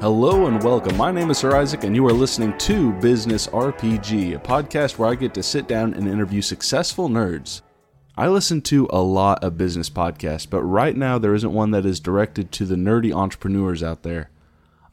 Hello and welcome. My name is Sir Isaac, and you are listening to Business RPG, a podcast where I get to sit down and interview successful nerds. I listen to a lot of business podcasts, but right now there isn't one that is directed to the nerdy entrepreneurs out there.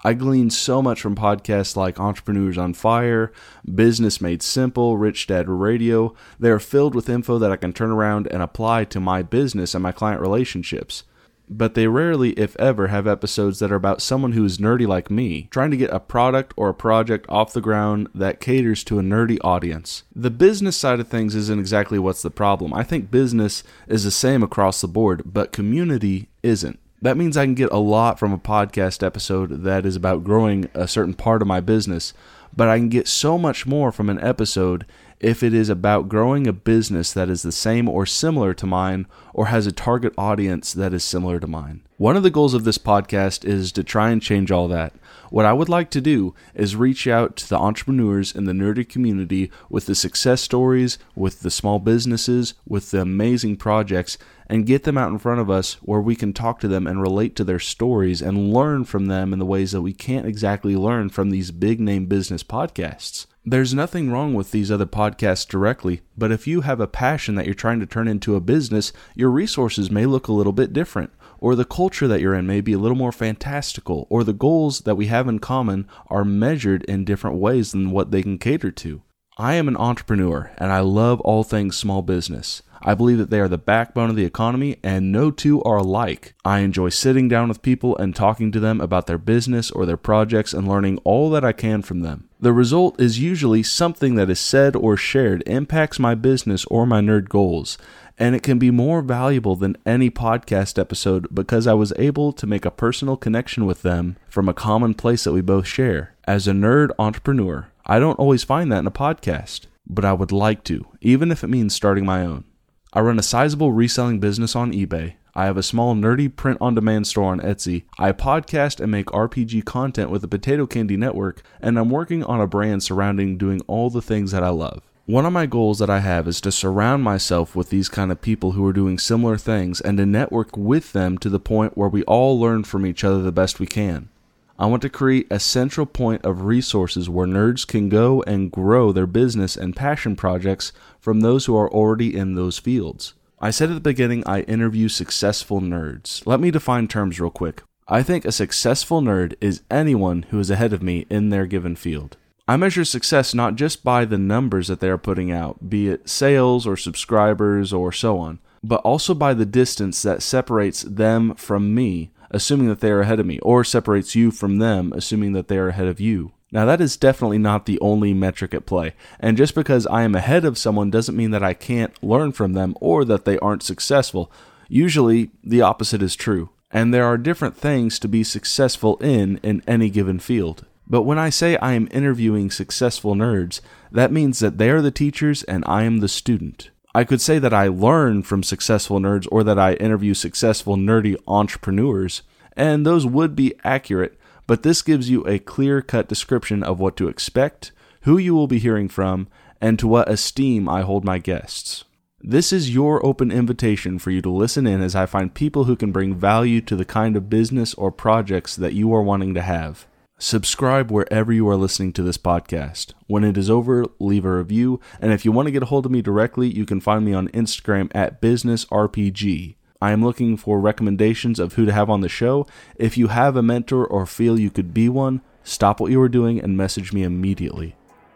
I glean so much from podcasts like Entrepreneurs on Fire, Business Made Simple, Rich Dad Radio. They are filled with info that I can turn around and apply to my business and my client relationships but they rarely, if ever, have episodes that are about someone who is nerdy like me, trying to get a product or a project off the ground that caters to a nerdy audience. The business side of things isn't exactly what's the problem. I think business is the same across the board, but community isn't. That means I can get a lot from a podcast episode that is about growing a certain part of my business, but I can get so much more from an episode if it is about growing a business that is the same or similar to mine or has a target audience that is similar to mine. One of the goals of this podcast is to try and change all that. What I would like to do is reach out to the entrepreneurs in the nerdy community with the success stories, with the small businesses, with the amazing projects, and get them out in front of us where we can talk to them and relate to their stories and learn from them in the ways that we can't exactly learn from these big name business podcasts. There's nothing wrong with these other podcasts directly, but if you have a passion that you're trying to turn into a business, your resources may look a little bit different, or the culture that you're in may be a little more fantastical, or the goals that we have in common are measured in different ways than what they can cater to. I am an entrepreneur and I love all things small business. I believe that they are the backbone of the economy, and no two are alike. I enjoy sitting down with people and talking to them about their business or their projects and learning all that I can from them. The result is usually something that is said or shared impacts my business or my nerd goals, and it can be more valuable than any podcast episode because I was able to make a personal connection with them from a common place that we both share. As a nerd entrepreneur, I don't always find that in a podcast, but I would like to, even if it means starting my own. I run a sizable reselling business on eBay. I have a small nerdy print on demand store on Etsy. I podcast and make RPG content with the Potato Candy Network, and I'm working on a brand surrounding doing all the things that I love. One of my goals that I have is to surround myself with these kind of people who are doing similar things and to network with them to the point where we all learn from each other the best we can. I want to create a central point of resources where nerds can go and grow their business and passion projects from those who are already in those fields. I said at the beginning I interview successful nerds. Let me define terms real quick. I think a successful nerd is anyone who is ahead of me in their given field. I measure success not just by the numbers that they are putting out, be it sales or subscribers or so on, but also by the distance that separates them from me assuming that they are ahead of me, or separates you from them, assuming that they are ahead of you. Now, that is definitely not the only metric at play, and just because I am ahead of someone doesn't mean that I can't learn from them or that they aren't successful. Usually, the opposite is true, and there are different things to be successful in in any given field. But when I say I am interviewing successful nerds, that means that they are the teachers and I am the student. I could say that I learn from successful nerds or that I interview successful nerdy entrepreneurs, and those would be accurate, but this gives you a clear cut description of what to expect, who you will be hearing from, and to what esteem I hold my guests. This is your open invitation for you to listen in as I find people who can bring value to the kind of business or projects that you are wanting to have. Subscribe wherever you are listening to this podcast. When it is over, leave a review. And if you want to get a hold of me directly, you can find me on Instagram at BusinessRPG. I am looking for recommendations of who to have on the show. If you have a mentor or feel you could be one, stop what you are doing and message me immediately.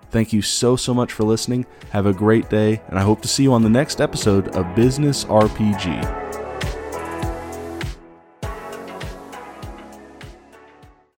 Thank you so, so much for listening. Have a great day, and I hope to see you on the next episode of Business RPG.